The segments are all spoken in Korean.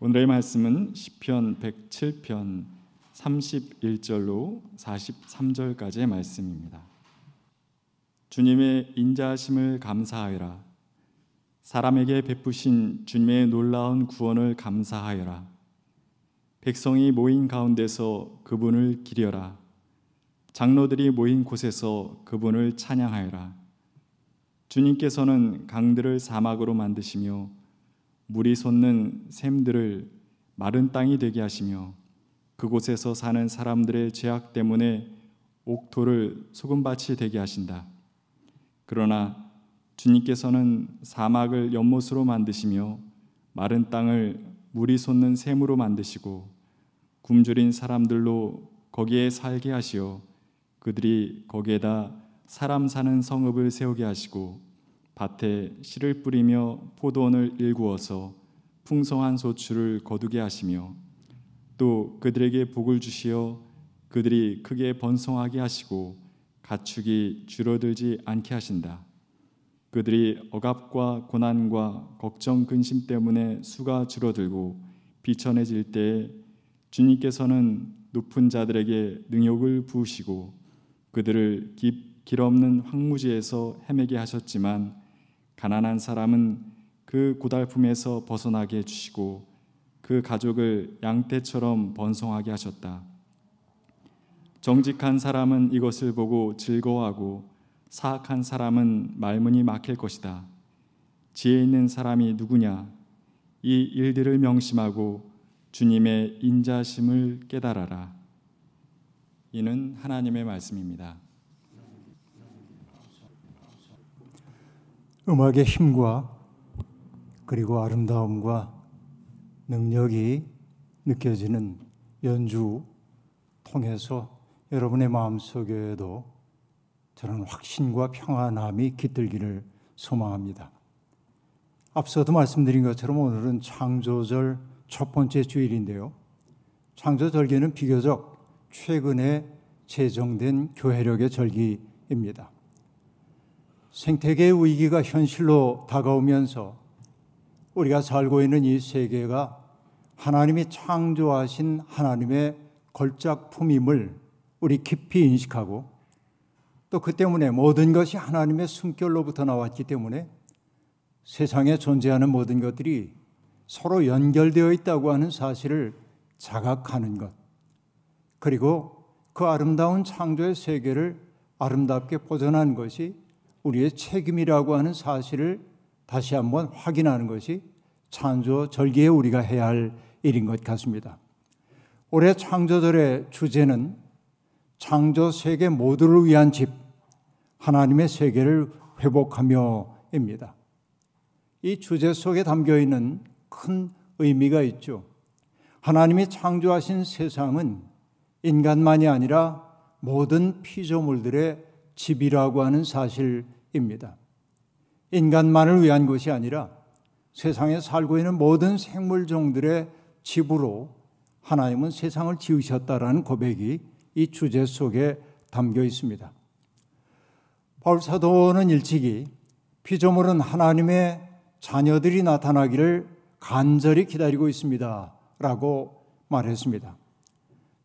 오늘의 말씀은 시편 107편 31절로 43절까지의 말씀입니다. 주님의 인자하심을 감사하여라. 사람에게 베푸신 주님의 놀라운 구원을 감사하여라. 백성이 모인 가운데서 그분을 기려라. 장로들이 모인 곳에서 그분을 찬양하여라. 주님께서는 강들을 사막으로 만드시며 물이 솟는 샘들을 마른 땅이 되게 하시며 그곳에서 사는 사람들의 죄악 때문에 옥토를 소금밭이 되게 하신다. 그러나 주님께서는 사막을 연못으로 만드시며 마른 땅을 물이 솟는 샘으로 만드시고 굶주린 사람들로 거기에 살게 하시어 그들이 거기에다 사람 사는 성읍을 세우게 하시고 밭에 씨를 뿌리며 포도원을 일구어서 풍성한 소출을 거두게 하시며 또 그들에게 복을 주시어 그들이 크게 번성하게 하시고 가축이 줄어들지 않게 하신다. 그들이 억압과 고난과 걱정 근심 때문에 수가 줄어들고 비천해질 때에 주님께서는 높은 자들에게 능욕을 부으시고 그들을 깊, 길 없는 황무지에서 헤매게 하셨지만 가난한 사람은 그 고달픔에서 벗어나게 해주시고 그 가족을 양떼처럼 번성하게 하셨다. 정직한 사람은 이것을 보고 즐거워하고 사악한 사람은 말문이 막힐 것이다. 지혜 있는 사람이 누구냐? 이 일들을 명심하고 주님의 인자심을 깨달아라. 이는 하나님의 말씀입니다. 음악의 힘과 그리고 아름다움과 능력이 느껴지는 연주 통해서 여러분의 마음속에도 저는 확신과 평안함이 깃들기를 소망합니다. 앞서도 말씀드린 것처럼 오늘은 창조절 첫 번째 주일인데요. 창조절기는 비교적 최근에 제정된 교회력의 절기입니다. 생태계의 위기가 현실로 다가오면서 우리가 살고 있는 이 세계가 하나님이 창조하신 하나님의 걸작품임을 우리 깊이 인식하고 또 그 때문에 모든 것이 하나님의 숨결로부터 나왔기 때문에 세상에 존재하는 모든 것들이 서로 연결되어 있다고 하는 사실을 자각하는 것. 그리고 그 아름다운 창조의 세계를 아름답게 보존한 것이 우리의 책임이라고 하는 사실을 다시 한번 확인하는 것이 창조 절기에 우리가 해야 할 일인 것 같습니다. 올해 창조절의 주제는 창조 세계 모두를 위한 집, 하나님의 세계를 회복하며입니다. 이 주제 속에 담겨 있는 큰 의미가 있죠. 하나님이 창조하신 세상은 인간만이 아니라 모든 피조물들의 집이라고 하는 사실 입니다. 인간만을 위한 것이 아니라 세상에 살고 있는 모든 생물종들의 집으로 하나님은 세상을 지으셨다라는 고백이 이 주제 속에 담겨 있습니다. 바울 사도는 일찍이 피조물은 하나님의 자녀들이 나타나기를 간절히 기다리고 있습니다. 라고 말했습니다.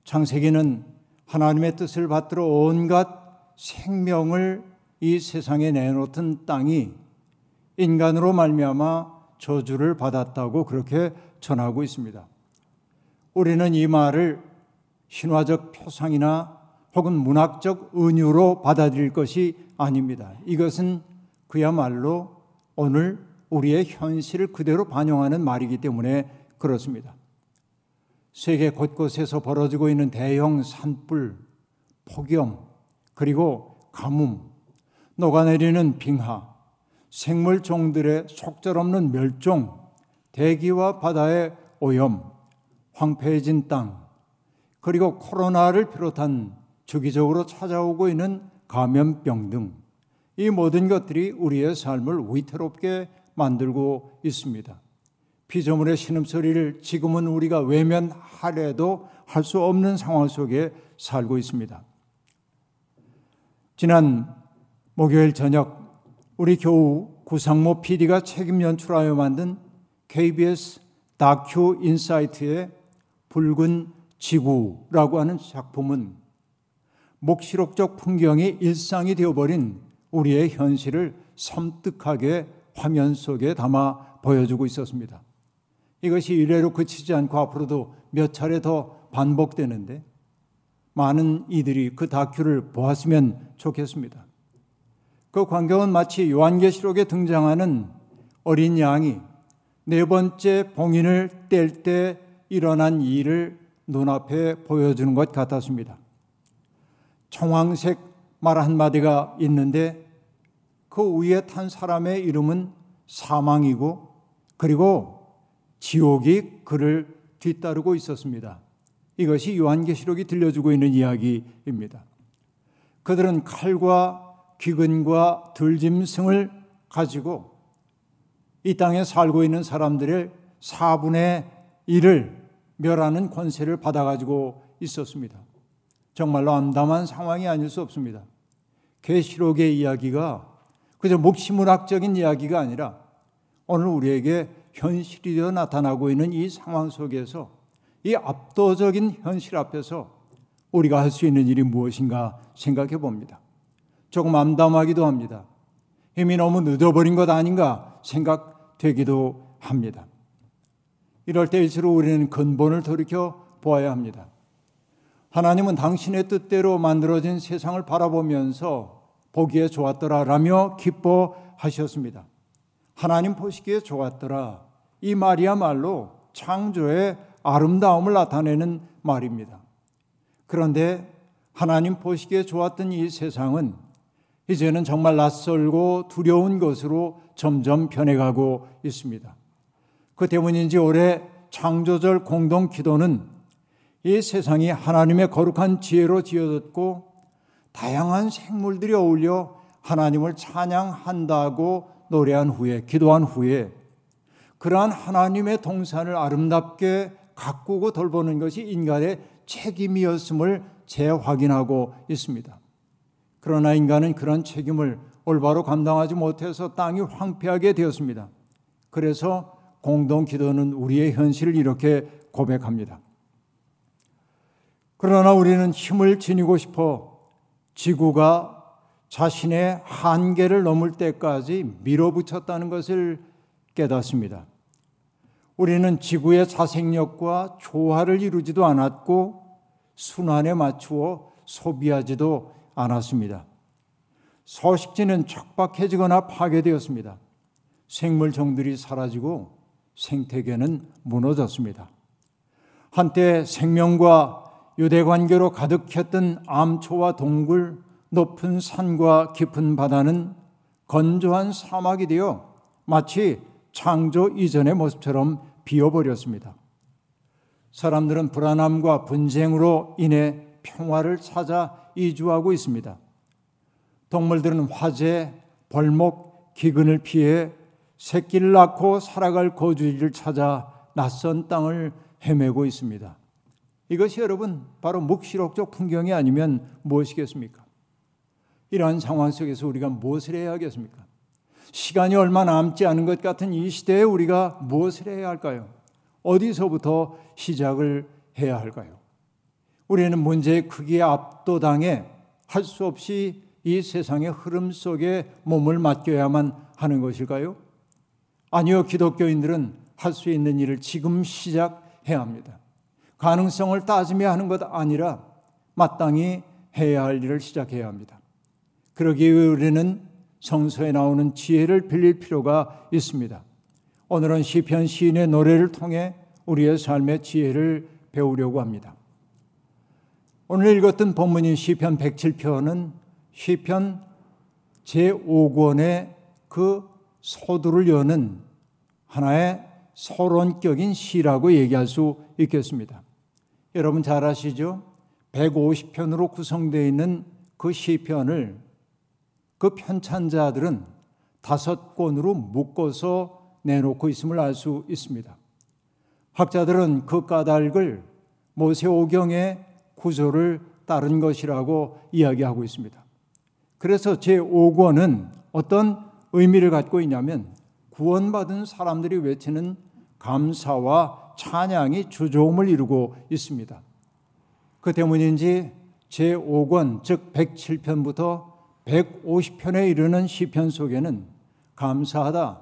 창세기는 하나님의 뜻을 받들어 온갖 생명을 이 세상에 내놓던 땅이 인간으로 말미암아 저주를 받았다고 그렇게 전하고 있습니다. 우리는 이 말을 신화적 표상이나 혹은 문학적 은유로 받아들일 것이 아닙니다. 이것은 그야말로 오늘 우리의 현실을 그대로 반영하는 말이기 때문에 그렇습니다. 세계 곳곳에서 벌어지고 있는 대형 산불, 폭염, 그리고 가뭄, 녹아내리는 빙하, 생물종들의 속절없는 멸종, 대기와 바다의 오염, 황폐해진 땅, 그리고 코로나를 비롯한 주기적으로 찾아오고 있는 감염병 등 이 모든 것들이 우리의 삶을 위태롭게 만들고 있습니다. 피조물의 신음소리를 지금은 우리가 외면하려도 할 수 없는 상황 속에 살고 있습니다. 지난 목요일 저녁 우리 교우 구상모 PD가 책임 연출하여 만든 KBS 다큐 인사이트의 붉은 지구라고 하는 작품은 목시록적 풍경이 일상이 되어버린 우리의 현실을 섬뜩하게 화면 속에 담아 보여주고 있었습니다. 이것이 이래로 그치지 않고 앞으로도 몇 차례 더 반복되는데 많은 이들이 그 다큐를 보았으면 좋겠습니다. 그 광경은 마치 요한계시록에 등장하는 어린 양이 네 번째 봉인을 뗄 때 일어난 일을 눈앞에 보여주는 것 같았습니다. 청황색 말 한마디가 있는데 그 위에 탄 사람의 이름은 사망이고 그리고 지옥이 그를 뒤따르고 있었습니다. 이것이 요한계시록이 들려주고 있는 이야기입니다. 그들은 칼과 귀근과 들짐승을 가지고 이 땅에 살고 있는 사람들의 4분의 1을 멸하는 권세를 받아가지고 있었습니다. 정말로 암담한 상황이 아닐 수 없습니다. 계시록의 이야기가 그저 묵시문학적인 이야기가 아니라 오늘 우리에게 현실이 되어 나타나고 있는 이 상황 속에서 이 압도적인 현실 앞에서 우리가 할 수 있는 일이 무엇인가 생각해 봅니다. 조금 암담하기도 합니다. 이미 너무 늦어버린 것 아닌가 생각되기도 합니다. 이럴 때일수록 우리는 근본을 돌이켜 보아야 합니다. 하나님은 당신의 뜻대로 만들어진 세상을 바라보면서 보기에 좋았더라 라며 기뻐하셨습니다. 하나님 보시기에 좋았더라. 이 말이야말로 창조의 아름다움을 나타내는 말입니다. 그런데 하나님 보시기에 좋았던 이 세상은 이제는 정말 낯설고 두려운 것으로 점점 변해가고 있습니다. 그 때문인지 올해 창조절 공동 기도는 이 세상이 하나님의 거룩한 지혜로 지어졌고 다양한 생물들이 어울려 하나님을 찬양한다고 노래한 후에 기도한 후에 그러한 하나님의 동산을 아름답게 가꾸고 돌보는 것이 인간의 책임이었음을 재확인하고 있습니다. 그러나 인간은 그런 책임을 올바로 감당하지 못해서 땅이 황폐하게 되었습니다. 그래서 공동 기도는 우리의 현실을 이렇게 고백합니다. 그러나 우리는 힘을 지니고 싶어 지구가 자신의 한계를 넘을 때까지 밀어붙였다는 것을 깨닫습니다. 우리는 지구의 자생력과 조화를 이루지도 않았고 순환에 맞추어 소비하지도 않았습니다. 서식지는 척박해지거나 파괴되었습니다. 생물종들이 사라지고 생태계는 무너졌습니다. 한때 생명과 유대 관계로 가득했던 암초와 동굴, 높은 산과 깊은 바다는 건조한 사막이 되어 마치 창조 이전의 모습처럼 비어버렸습니다. 사람들은 불안함과 분쟁으로 인해 평화를 찾아 이주하고 있습니다. 동물들은 화재, 벌목, 기근을 피해 새끼를 낳고 살아갈 거주지를 찾아 낯선 땅을 헤매고 있습니다. 이것이 여러분 바로 묵시록적 풍경이 아니면 무엇이겠습니까? 이러한 상황 속에서 우리가 무엇을 해야 하겠습니까? 시간이 얼마 남지 않은 것 같은 이 시대에 우리가 무엇을 해야 할까요? 어디서부터 시작을 해야 할까요? 우리는 문제의 크기에 압도당해 할 수 없이 이 세상의 흐름 속에 몸을 맡겨야만 하는 것일까요? 아니요, 기독교인들은 할 수 있는 일을 지금 시작해야 합니다. 가능성을 따지며 하는 것 아니라 마땅히 해야 할 일을 시작해야 합니다. 그러기 위해 우리는 성서에 나오는 지혜를 빌릴 필요가 있습니다. 오늘은 시편 시인의 노래를 통해 우리의 삶의 지혜를 배우려고 합니다. 오늘 읽었던 본문인 시편 107편은 시편 제5권의 그 소두를 여는 하나의 서론격인 시라고 얘기할 수 있겠습니다. 여러분 잘 아시죠? 150편으로 구성되어 있는 그 시편을 그 편찬자들은 다섯 권으로 묶어서 내놓고 있음을 알 수 있습니다. 학자들은 그 까닭을 모세오경의 구조를 따른 것이라고 이야기하고 있습니다. 그래서 제5권은 어떤 의미를 갖고 있냐면 구원받은 사람들이 외치는 감사와 찬양이 주조음을 이루고 있습니다. 그 때문인지 제5권 즉 107편부터 150편에 이르는 시편 속에는 감사하다,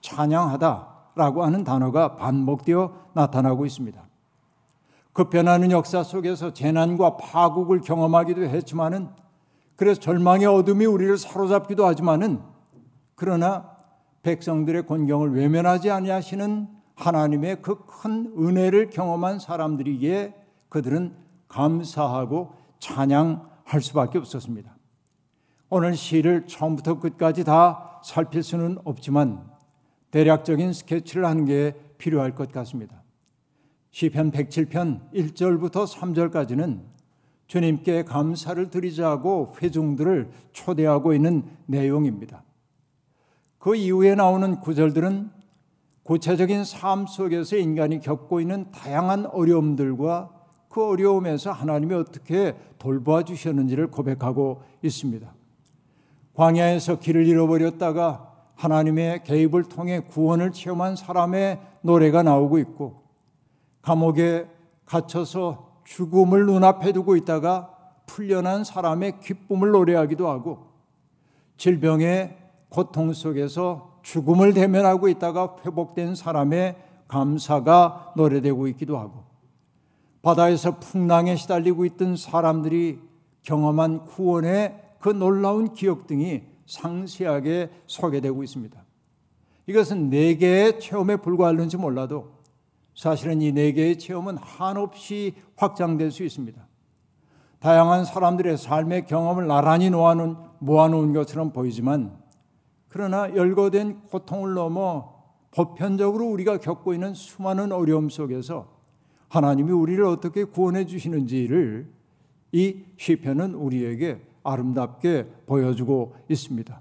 찬양하다라고 하는 단어가 반복되어 나타나고 있습니다. 그 변하는 역사 속에서 재난과 파국을 경험하기도 했지만은 그래서 절망의 어둠이 우리를 사로잡기도 하지만은 그러나 백성들의 권경을 외면하지 아니하시는 하나님의 그 큰 은혜를 경험한 사람들이기에 그들은 감사하고 찬양할 수밖에 없었습니다. 오늘 시를 처음부터 끝까지 다 살필 수는 없지만 대략적인 스케치를 하는 게 필요할 것 같습니다. 시편 107편 1절부터 3절까지는 주님께 감사를 드리자고 회중들을 초대하고 있는 내용입니다. 그 이후에 나오는 구절들은 구체적인 삶 속에서 인간이 겪고 있는 다양한 어려움들과 그 어려움에서 하나님이 어떻게 돌봐 주셨는지를 고백하고 있습니다. 광야에서 길을 잃어버렸다가 하나님의 개입을 통해 구원을 체험한 사람의 노래가 나오고 있고 감옥에 갇혀서 죽음을 눈앞에 두고 있다가 풀려난 사람의 기쁨을 노래하기도 하고 질병의 고통 속에서 죽음을 대면하고 있다가 회복된 사람의 감사가 노래되고 있기도 하고 바다에서 풍랑에 시달리고 있던 사람들이 경험한 구원의 그 놀라운 기억 등이 상세하게 소개되고 있습니다. 이것은 네 개의 체험에 불과할는지 몰라도 사실은 이 네 개의 체험은 한없이 확장될 수 있습니다. 다양한 사람들의 삶의 경험을 나란히 모아놓은, 모아놓은 것처럼 보이지만 그러나 열거된 고통을 넘어 보편적으로 우리가 겪고 있는 수많은 어려움 속에서 하나님이 우리를 어떻게 구원해 주시는지를 이 시편은 우리에게 아름답게 보여주고 있습니다.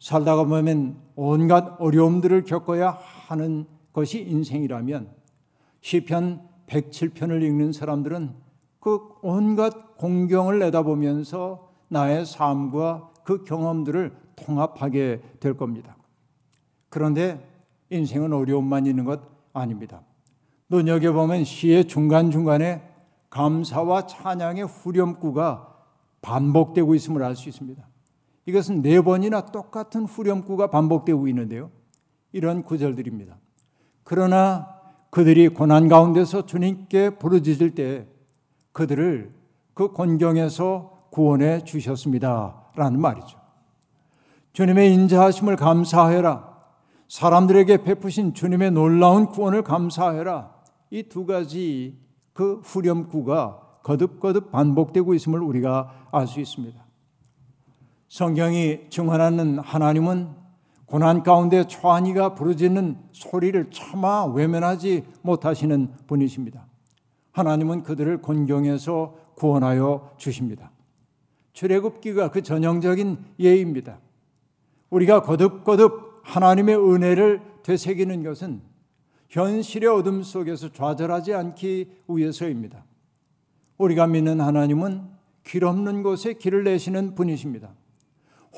살다가 보면 온갖 어려움들을 겪어야 하는 것이 인생이라면 시편 107편을 읽는 사람들은 그 온갖 공경을 내다보면서 나의 삶과 그 경험들을 통합하게 될 겁니다. 그런데 인생은 어려움만 있는 것 아닙니다. 눈여겨보면 시의 중간중간에 감사와 찬양의 후렴구가 반복되고 있음을 알 수 있습니다. 이것은 네 번이나 똑같은 후렴구가 반복되고 있는데요. 이런 구절들입니다. 그러나 그들이 고난 가운데서 주님께 부르짖을 때 그들을 그 곤경에서 구원해 주셨습니다. 라는 말이죠. 주님의 인자하심을 감사해라. 사람들에게 베푸신 주님의 놀라운 구원을 감사해라. 이 두 가지 그 후렴구가 거듭거듭 반복되고 있음을 우리가 알 수 있습니다. 성경이 증언하는 하나님은 고난 가운데 초한이가 부르짖는 소리를 차마 외면하지 못하시는 분이십니다. 하나님은 그들을 곤경에서 구원하여 주십니다. 출애굽기가 그 전형적인 예입니다. 우리가 거듭거듭 하나님의 은혜를 되새기는 것은 현실의 어둠 속에서 좌절하지 않기 위해서입니다. 우리가 믿는 하나님은 길 없는 곳에 길을 내시는 분이십니다.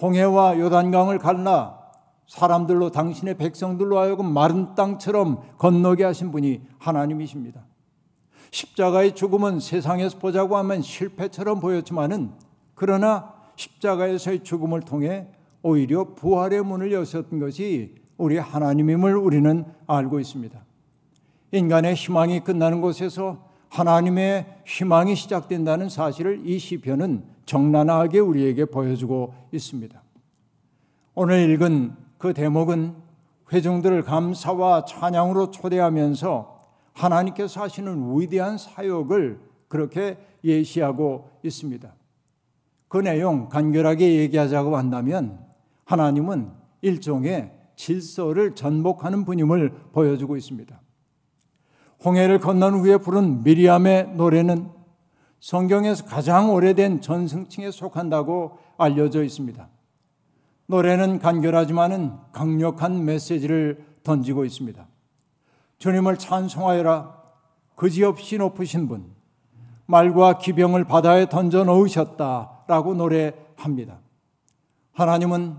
홍해와 요단강을 갈라 사람들로 당신의 백성들로 하여금 마른 땅처럼 건너게 하신 분이 하나님이십니다. 십자가의 죽음은 세상에서 보자고 하면 실패처럼 보였지만은 그러나 십자가에서의 죽음을 통해 오히려 부활의 문을 여셨던 것이 우리 하나님임을 우리는 알고 있습니다. 인간의 희망이 끝나는 곳에서 하나님의 희망이 시작된다는 사실을 이 시편은 적나라하게 우리에게 보여주고 있습니다. 오늘 읽은 그 대목은 회중들을 감사와 찬양으로 초대하면서 하나님께서 하시는 위대한 사역을 그렇게 예시하고 있습니다. 그 내용 간결하게 얘기하자고 한다면 하나님은 일종의 질서를 전복하는 분임을 보여주고 있습니다. 홍해를 건넌 후에 부른 미리암의 노래는 성경에서 가장 오래된 전승층에 속한다고 알려져 있습니다. 노래는 간결하지만은 강력한 메시지를 던지고 있습니다. 주님을 찬송하여라. 그지없이 높으신 분. 말과 기병을 바다에 던져 넣으셨다라고 노래합니다. 하나님은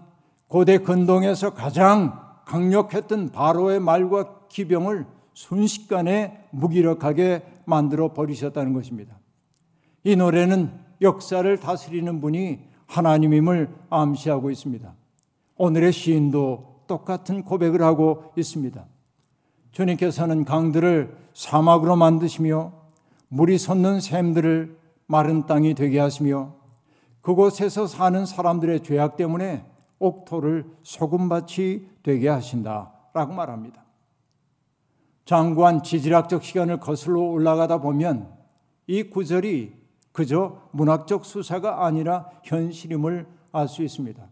고대 근동에서 가장 강력했던 바로의 말과 기병을 순식간에 무기력하게 만들어 버리셨다는 것입니다. 이 노래는 역사를 다스리는 분이 하나님임을 암시하고 있습니다. 오늘의 시인도 똑같은 고백을 하고 있습니다. 주님께서는 강들을 사막으로 만드시며 물이 솟는 샘들을 마른 땅이 되게 하시며 그곳에서 사는 사람들의 죄악 때문에 옥토를 소금밭이 되게 하신다 라고 말합니다. 장구한 지질학적 시간을 거슬러 올라가다 보면 이 구절이 그저 문학적 수사가 아니라 현실임을 알 수 있습니다.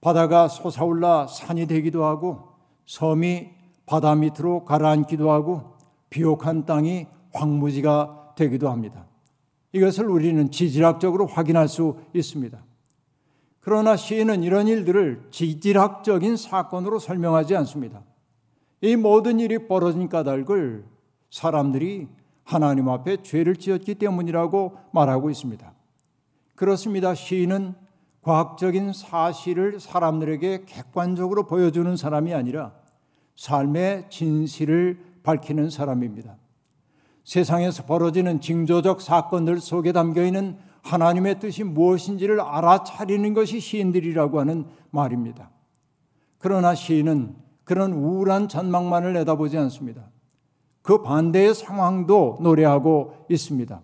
바다가 솟아올라 산이 되기도 하고 섬이 바다 밑으로 가라앉기도 하고 비옥한 땅이 황무지가 되기도 합니다. 이것을 우리는 지질학적으로 확인할 수 있습니다. 그러나 시인은 이런 일들을 지질학적인 사건으로 설명하지 않습니다. 이 모든 일이 벌어진 까닭을 사람들이 하나님 앞에 죄를 지었기 때문이라고 말하고 있습니다. 그렇습니다. 시인은 과학적인 사실을 사람들에게 객관적으로 보여주는 사람이 아니라 삶의 진실을 밝히는 사람입니다. 세상에서 벌어지는 징조적 사건들 속에 담겨 있는 하나님의 뜻이 무엇인지를 알아차리는 것이 시인들이라고 하는 말입니다. 그러나 시인은 그런 우울한 전망만을 내다보지 않습니다. 그 반대의 상황도 노래하고 있습니다.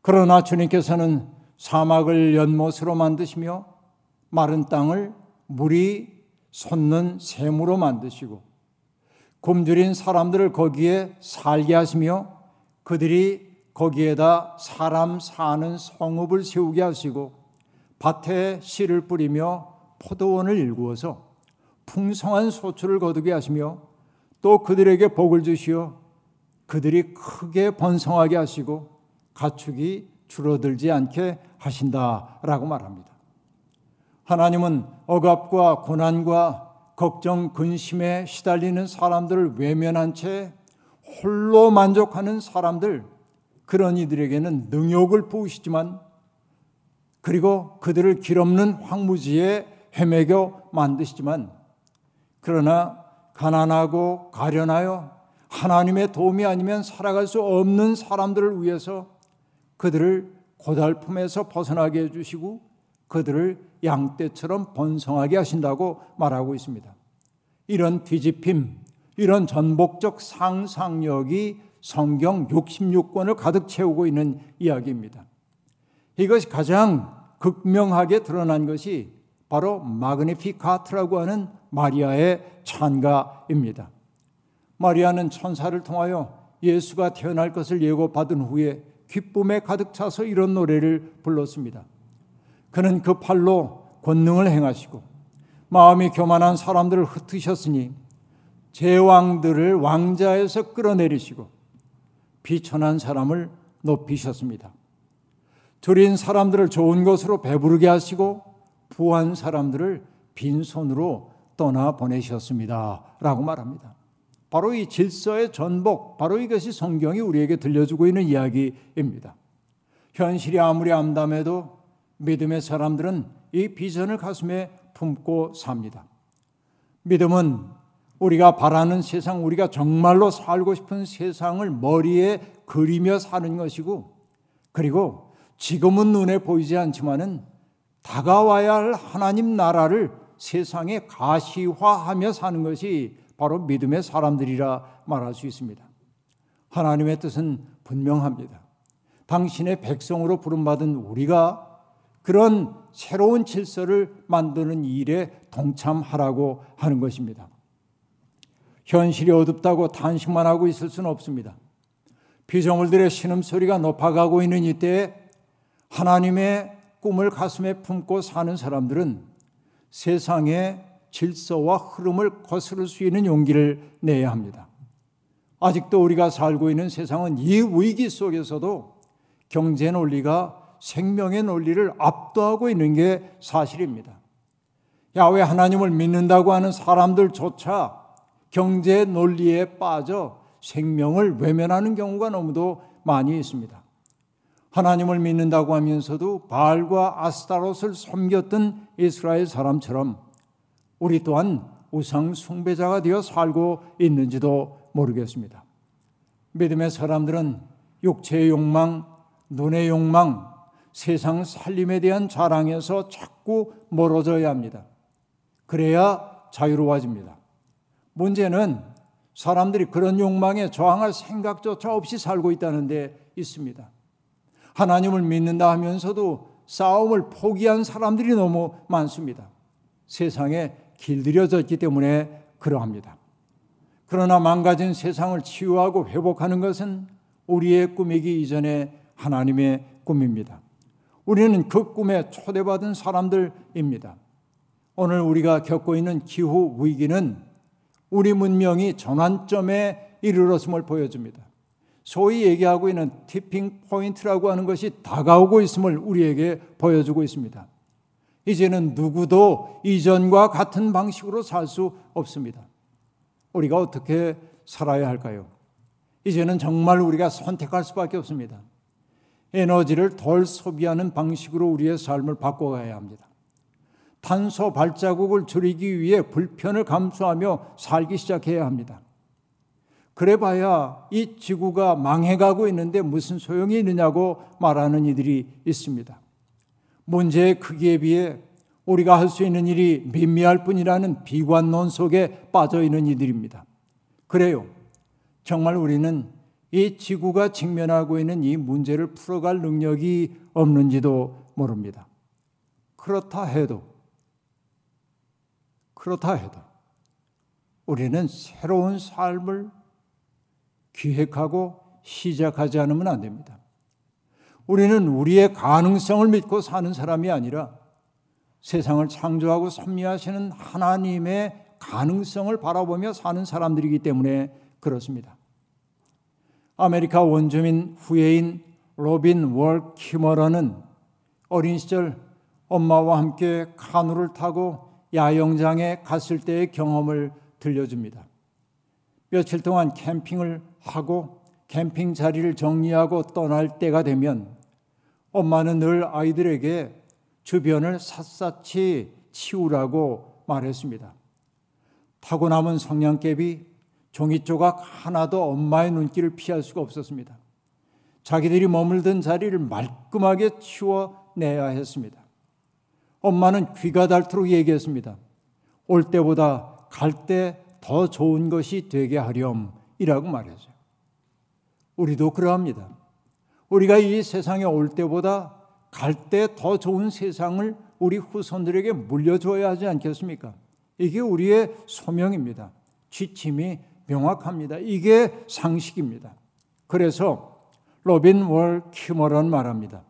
그러나 주님께서는 사막을 연못으로 만드시며 마른 땅을 물이 솟는 샘으로 만드시고 굶주린 사람들을 거기에 살게 하시며 그들이 거기에다 사람 사는 성읍을 세우게 하시고 밭에 씨를 뿌리며 포도원을 일구어서 풍성한 소출을 거두게 하시며 또 그들에게 복을 주시어 그들이 크게 번성하게 하시고 가축이 줄어들지 않게 하신다라고 말합니다. 하나님은 억압과 고난과 걱정, 근심에 시달리는 사람들을 외면한 채 홀로 만족하는 사람들, 그런 이들에게는 능욕을 부으시지만 그리고 그들을 길없는 황무지에 헤매겨 만드시지만 그러나 가난하고 가련하여 하나님의 도움이 아니면 살아갈 수 없는 사람들을 위해서 그들을 고달픔에서 벗어나게 해주시고 그들을 양떼처럼 번성하게 하신다고 말하고 있습니다. 이런 뒤집힘, 이런 전복적 상상력이 성경 66권을 가득 채우고 있는 이야기입니다. 이것이 가장 극명하게 드러난 것이 바로 마그니피카트라고 하는 마리아의 찬가입니다. 마리아는 천사를 통하여 예수가 태어날 것을 예고받은 후에 기쁨에 가득 차서 이런 노래를 불렀습니다. 그는 그 팔로 권능을 행하시고 마음이 교만한 사람들을 흩으셨으니 제왕들을 왕자에서 끌어내리시고 비천한 사람을 높이셨습니다. 줄인 사람들을 좋은 것으로 배부르게 하시고 부한 사람들을 빈손으로 떠나 보내셨습니다. 라고 말합니다. 바로 이 질서의 전복, 바로 이것이 성경이 우리에게 들려주고 있는 이야기입니다. 현실이 아무리 암담해도 믿음의 사람들은 이 비전을 가슴에 품고 삽니다. 믿음은 우리가 바라는 세상, 우리가 정말로 살고 싶은 세상을 머리에 그리며 사는 것이고, 그리고 지금은 눈에 보이지 않지만은 다가와야 할 하나님 나라를 세상에 가시화하며 사는 것이 바로 믿음의 사람들이라 말할 수 있습니다. 하나님의 뜻은 분명합니다. 당신의 백성으로 부름받은 우리가 그런 새로운 질서를 만드는 일에 동참하라고 하는 것입니다. 현실이 어둡다고 탄식만 하고 있을 수는 없습니다. 피조물들의 신음소리가 높아가고 있는 이때에 하나님의 꿈을 가슴에 품고 사는 사람들은 세상의 질서와 흐름을 거스를 수 있는 용기를 내야 합니다. 아직도 우리가 살고 있는 세상은 이 위기 속에서도 경제 논리가 생명의 논리를 압도하고 있는 게 사실입니다. 야외 하나님을 믿는다고 하는 사람들조차 경제 논리에 빠져 생명을 외면하는 경우가 너무도 많이 있습니다. 하나님을 믿는다고 하면서도 바알과 아스타롯을 섬겼던 이스라엘 사람처럼 우리 또한 우상 숭배자가 되어 살고 있는지도 모르겠습니다. 믿음의 사람들은 육체의 욕망, 눈의 욕망, 세상 살림에 대한 자랑에서 자꾸 멀어져야 합니다. 그래야 자유로워집니다. 문제는 사람들이 그런 욕망에 저항할 생각조차 없이 살고 있다는 데 있습니다. 하나님을 믿는다 하면서도 싸움을 포기한 사람들이 너무 많습니다. 세상에 길들여졌기 때문에 그러합니다. 그러나 망가진 세상을 치유하고 회복하는 것은 우리의 꿈이기 이전에 하나님의 꿈입니다. 우리는 그 꿈에 초대받은 사람들입니다. 오늘 우리가 겪고 있는 기후 위기는 우리 문명이 전환점에 이르렀음을 보여줍니다. 소위 얘기하고 있는 티핑 포인트라고 하는 것이 다가오고 있음을 우리에게 보여주고 있습니다. 이제는 누구도 이전과 같은 방식으로 살 수 없습니다. 우리가 어떻게 살아야 할까요? 이제는 정말 우리가 선택할 수밖에 없습니다. 에너지를 덜 소비하는 방식으로 우리의 삶을 바꿔가야 합니다. 탄소 발자국을 줄이기 위해 불편을 감수하며 살기 시작해야 합니다. 그래 봐야 이 지구가 망해가고 있는데 무슨 소용이 있느냐고 말하는 이들이 있습니다. 문제의 크기에 비해 우리가 할 수 있는 일이 미미할 뿐이라는 비관론 속에 빠져 있는 이들입니다. 그래요. 정말 우리는 이 지구가 직면하고 있는 이 문제를 풀어갈 능력이 없는지도 모릅니다. 그렇다 해도, 그렇다 해도, 우리는 새로운 삶을 기획하고 시작하지 않으면 안 됩니다. 우리는 우리의 가능성을 믿고 사는 사람이 아니라 세상을 창조하고 섭리하시는 하나님의 가능성을 바라보며 사는 사람들이기 때문에 그렇습니다. 아메리카 원주민 후예인 로빈 월 키머러는 어린 시절 엄마와 함께 카누를 타고 야영장에 갔을 때의 경험을 들려줍니다. 며칠 동안 캠핑을 하고 캠핑 자리를 정리하고 떠날 때가 되면 엄마는 늘 아이들에게 주변을 샅샅이 치우라고 말했습니다. 타고 남은 성냥개비, 종이 조각 하나도 엄마의 눈길을 피할 수가 없었습니다. 자기들이 머물던 자리를 말끔하게 치워내야 했습니다. 엄마는 귀가 닳도록 얘기했습니다. 올 때보다 갈 때 더 좋은 것이 되게 하렴이라고 말했어요. 우리도 그러합니다. 우리가 이 세상에 올 때보다 갈 때 더 좋은 세상을 우리 후손들에게 물려줘야 하지 않겠습니까? 이게 우리의 소명입니다. 지침이 명확합니다. 이게 상식입니다. 그래서 로빈 월 키머러는 말합니다.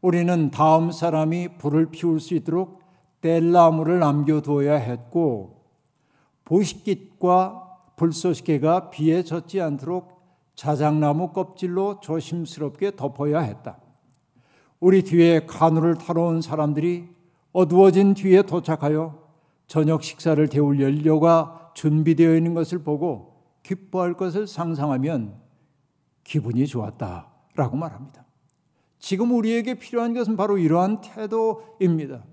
우리는 다음 사람이 불을 피울 수 있도록 땔나무를 남겨두어야 했고 부싯깃과 불쏘시개가 비에 젖지 않도록 자작나무 껍질로 조심스럽게 덮어야 했다. 우리 뒤에 카누를 타러 온 사람들이 어두워진 뒤에 도착하여 저녁 식사를 데울 연료가 준비되어 있는 것을 보고 기뻐할 것을 상상하면 기분이 좋았다라고 말합니다. 지금 우리에게 필요한 것은 바로 이러한 태도입니다.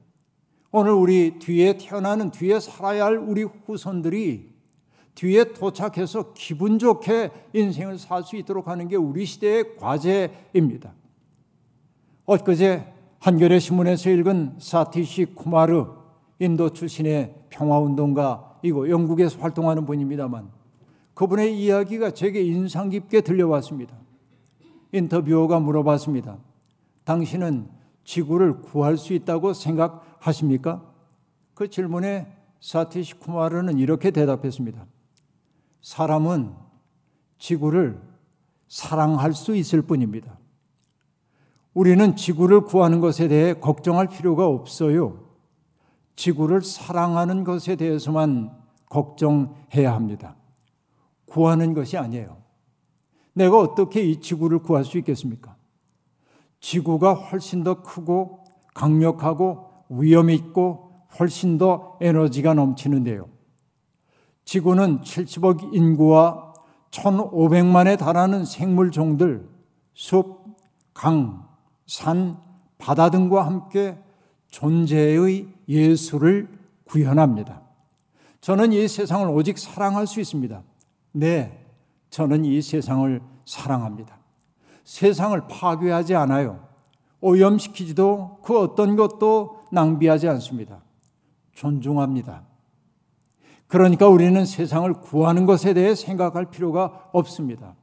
오늘 우리 뒤에 태어나는 뒤에 살아야 할 우리 후손들이 뒤에 도착해서 기분 좋게 인생을 살 수 있도록 하는 게 우리 시대의 과제입니다. 엊그제 한겨레 신문에서 읽은 사티시 쿠마르 인도 출신의 평화운동가이고 영국에서 활동하는 분입니다만 그분의 이야기가 제게 인상 깊게 들려왔습니다. 인터뷰어가 물어봤습니다. 당신은 지구를 구할 수 있다고 생각 하십니까? 그 질문에 사티시 쿠마르는 이렇게 대답했습니다. 사람은 지구를 사랑할 수 있을 뿐입니다. 우리는 지구를 구하는 것에 대해 걱정할 필요가 없어요. 지구를 사랑하는 것에 대해서만 걱정해야 합니다. 구하는 것이 아니에요. 내가 어떻게 이 지구를 구할 수 있겠습니까? 지구가 훨씬 더 크고 강력하고 위험 있고 훨씬 더 에너지가 넘치는데요. 지구는 70억 인구와 1,500만에 달하는 생물 종들, 숲, 강, 산, 바다 등과 함께 존재의 예수를 구현합니다. 저는 이 세상을 오직 사랑할 수 있습니다. 네, 저는 이 세상을 사랑합니다. 세상을 파괴하지 않아요. 오염시키지도 그 어떤 것도 낭비하지 않습니다. 존중합니다. 그러니까 우리는 세상을 구하는 것에 대해 생각할 필요가 없습니다.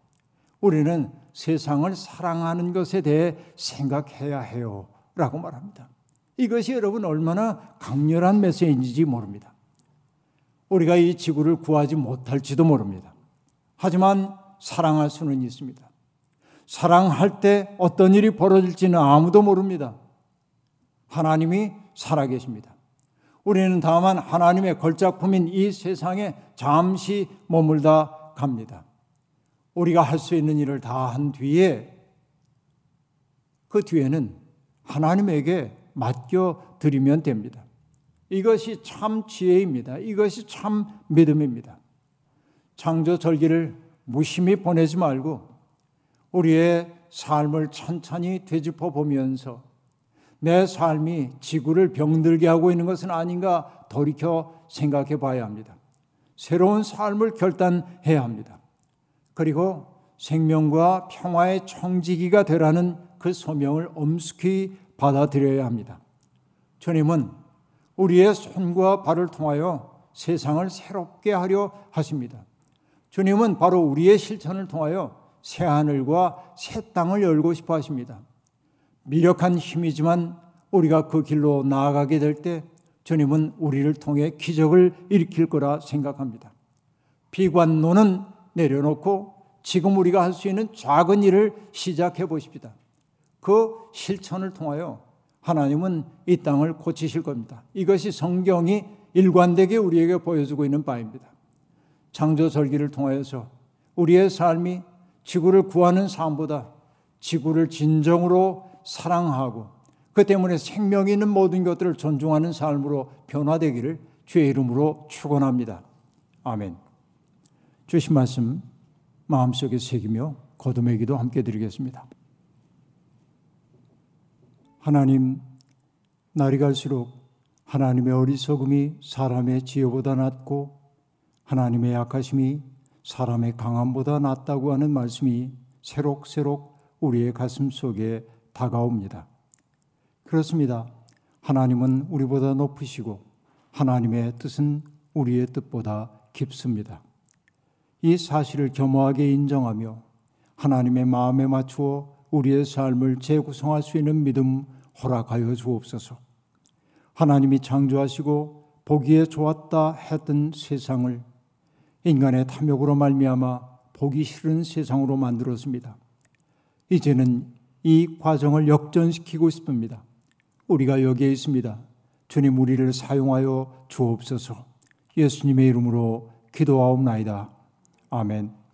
우리는 세상을 사랑하는 것에 대해 생각해야 해요. 라고 말합니다. 이것이 여러분 얼마나 강렬한 메시지인지 모릅니다. 우리가 이 지구를 구하지 못할지도 모릅니다. 하지만 사랑할 수는 있습니다. 사랑할 때 어떤 일이 벌어질지는 아무도 모릅니다. 하나님이 살아계십니다. 우리는 다만 하나님의 걸작품인 이 세상에 잠시 머물다 갑니다. 우리가 할 수 있는 일을 다 한 뒤에 그 뒤에는 하나님에게 맡겨 드리면 됩니다. 이것이 참 지혜입니다. 이것이 참 믿음입니다. 창조 절기를 무심히 보내지 말고 우리의 삶을 천천히 되짚어 보면서 내 삶이 지구를 병들게 하고 있는 것은 아닌가 돌이켜 생각해 봐야 합니다. 새로운 삶을 결단해야 합니다. 그리고 생명과 평화의 청지기가 되라는 그 소명을 엄숙히 받아들여야 합니다. 주님은 우리의 손과 발을 통하여 세상을 새롭게 하려 하십니다. 주님은 바로 우리의 실천을 통하여 새 하늘과 새 땅을 열고 싶어 하십니다. 미력한 힘이지만 우리가 그 길로 나아가게 될 때 주님은 우리를 통해 기적을 일으킬 거라 생각합니다. 비관론은 내려놓고 지금 우리가 할 수 있는 작은 일을 시작해 보십시다. 그 실천을 통하여 하나님은 이 땅을 고치실 겁니다. 이것이 성경이 일관되게 우리에게 보여주고 있는 바입니다. 창조 절기를 통하여서 우리의 삶이 지구를 구하는 삶보다 지구를 진정으로 사랑하고 그 때문에 생명이 있는 모든 것들을 존중하는 삶으로 변화되기를 주의 이름으로 축원합니다. 아멘. 주신 말씀 마음속에 새기며 거듭의 기도 함께 드리겠습니다. 하나님, 날이 갈수록 하나님의 어리석음이 사람의 지혜보다 낫고 하나님의 약하심이 사람의 강함보다 낫다고 하는 말씀이 새록새록 우리의 가슴 속에 다가옵니다. 그렇습니다. 하나님은 우리보다 높으시고 하나님의 뜻은 우리의 뜻보다 깊습니다. 이 사실을 겸허하게 인정하며 하나님의 마음에 맞추어 우리의 삶을 재구성할 수 있는 믿음 허락하여 주옵소서. 하나님이 창조하시고 보기에 좋았다 했던 세상을 인간의 탐욕으로 말미암아 보기 싫은 세상으로 만들었습니다. 이제는 이 과정을 역전시키고 싶습니다. 우리가 여기에 있습니다. 주님 우리를 사용하여 주옵소서. 예수님의 이름으로 기도하옵나이다. 아멘.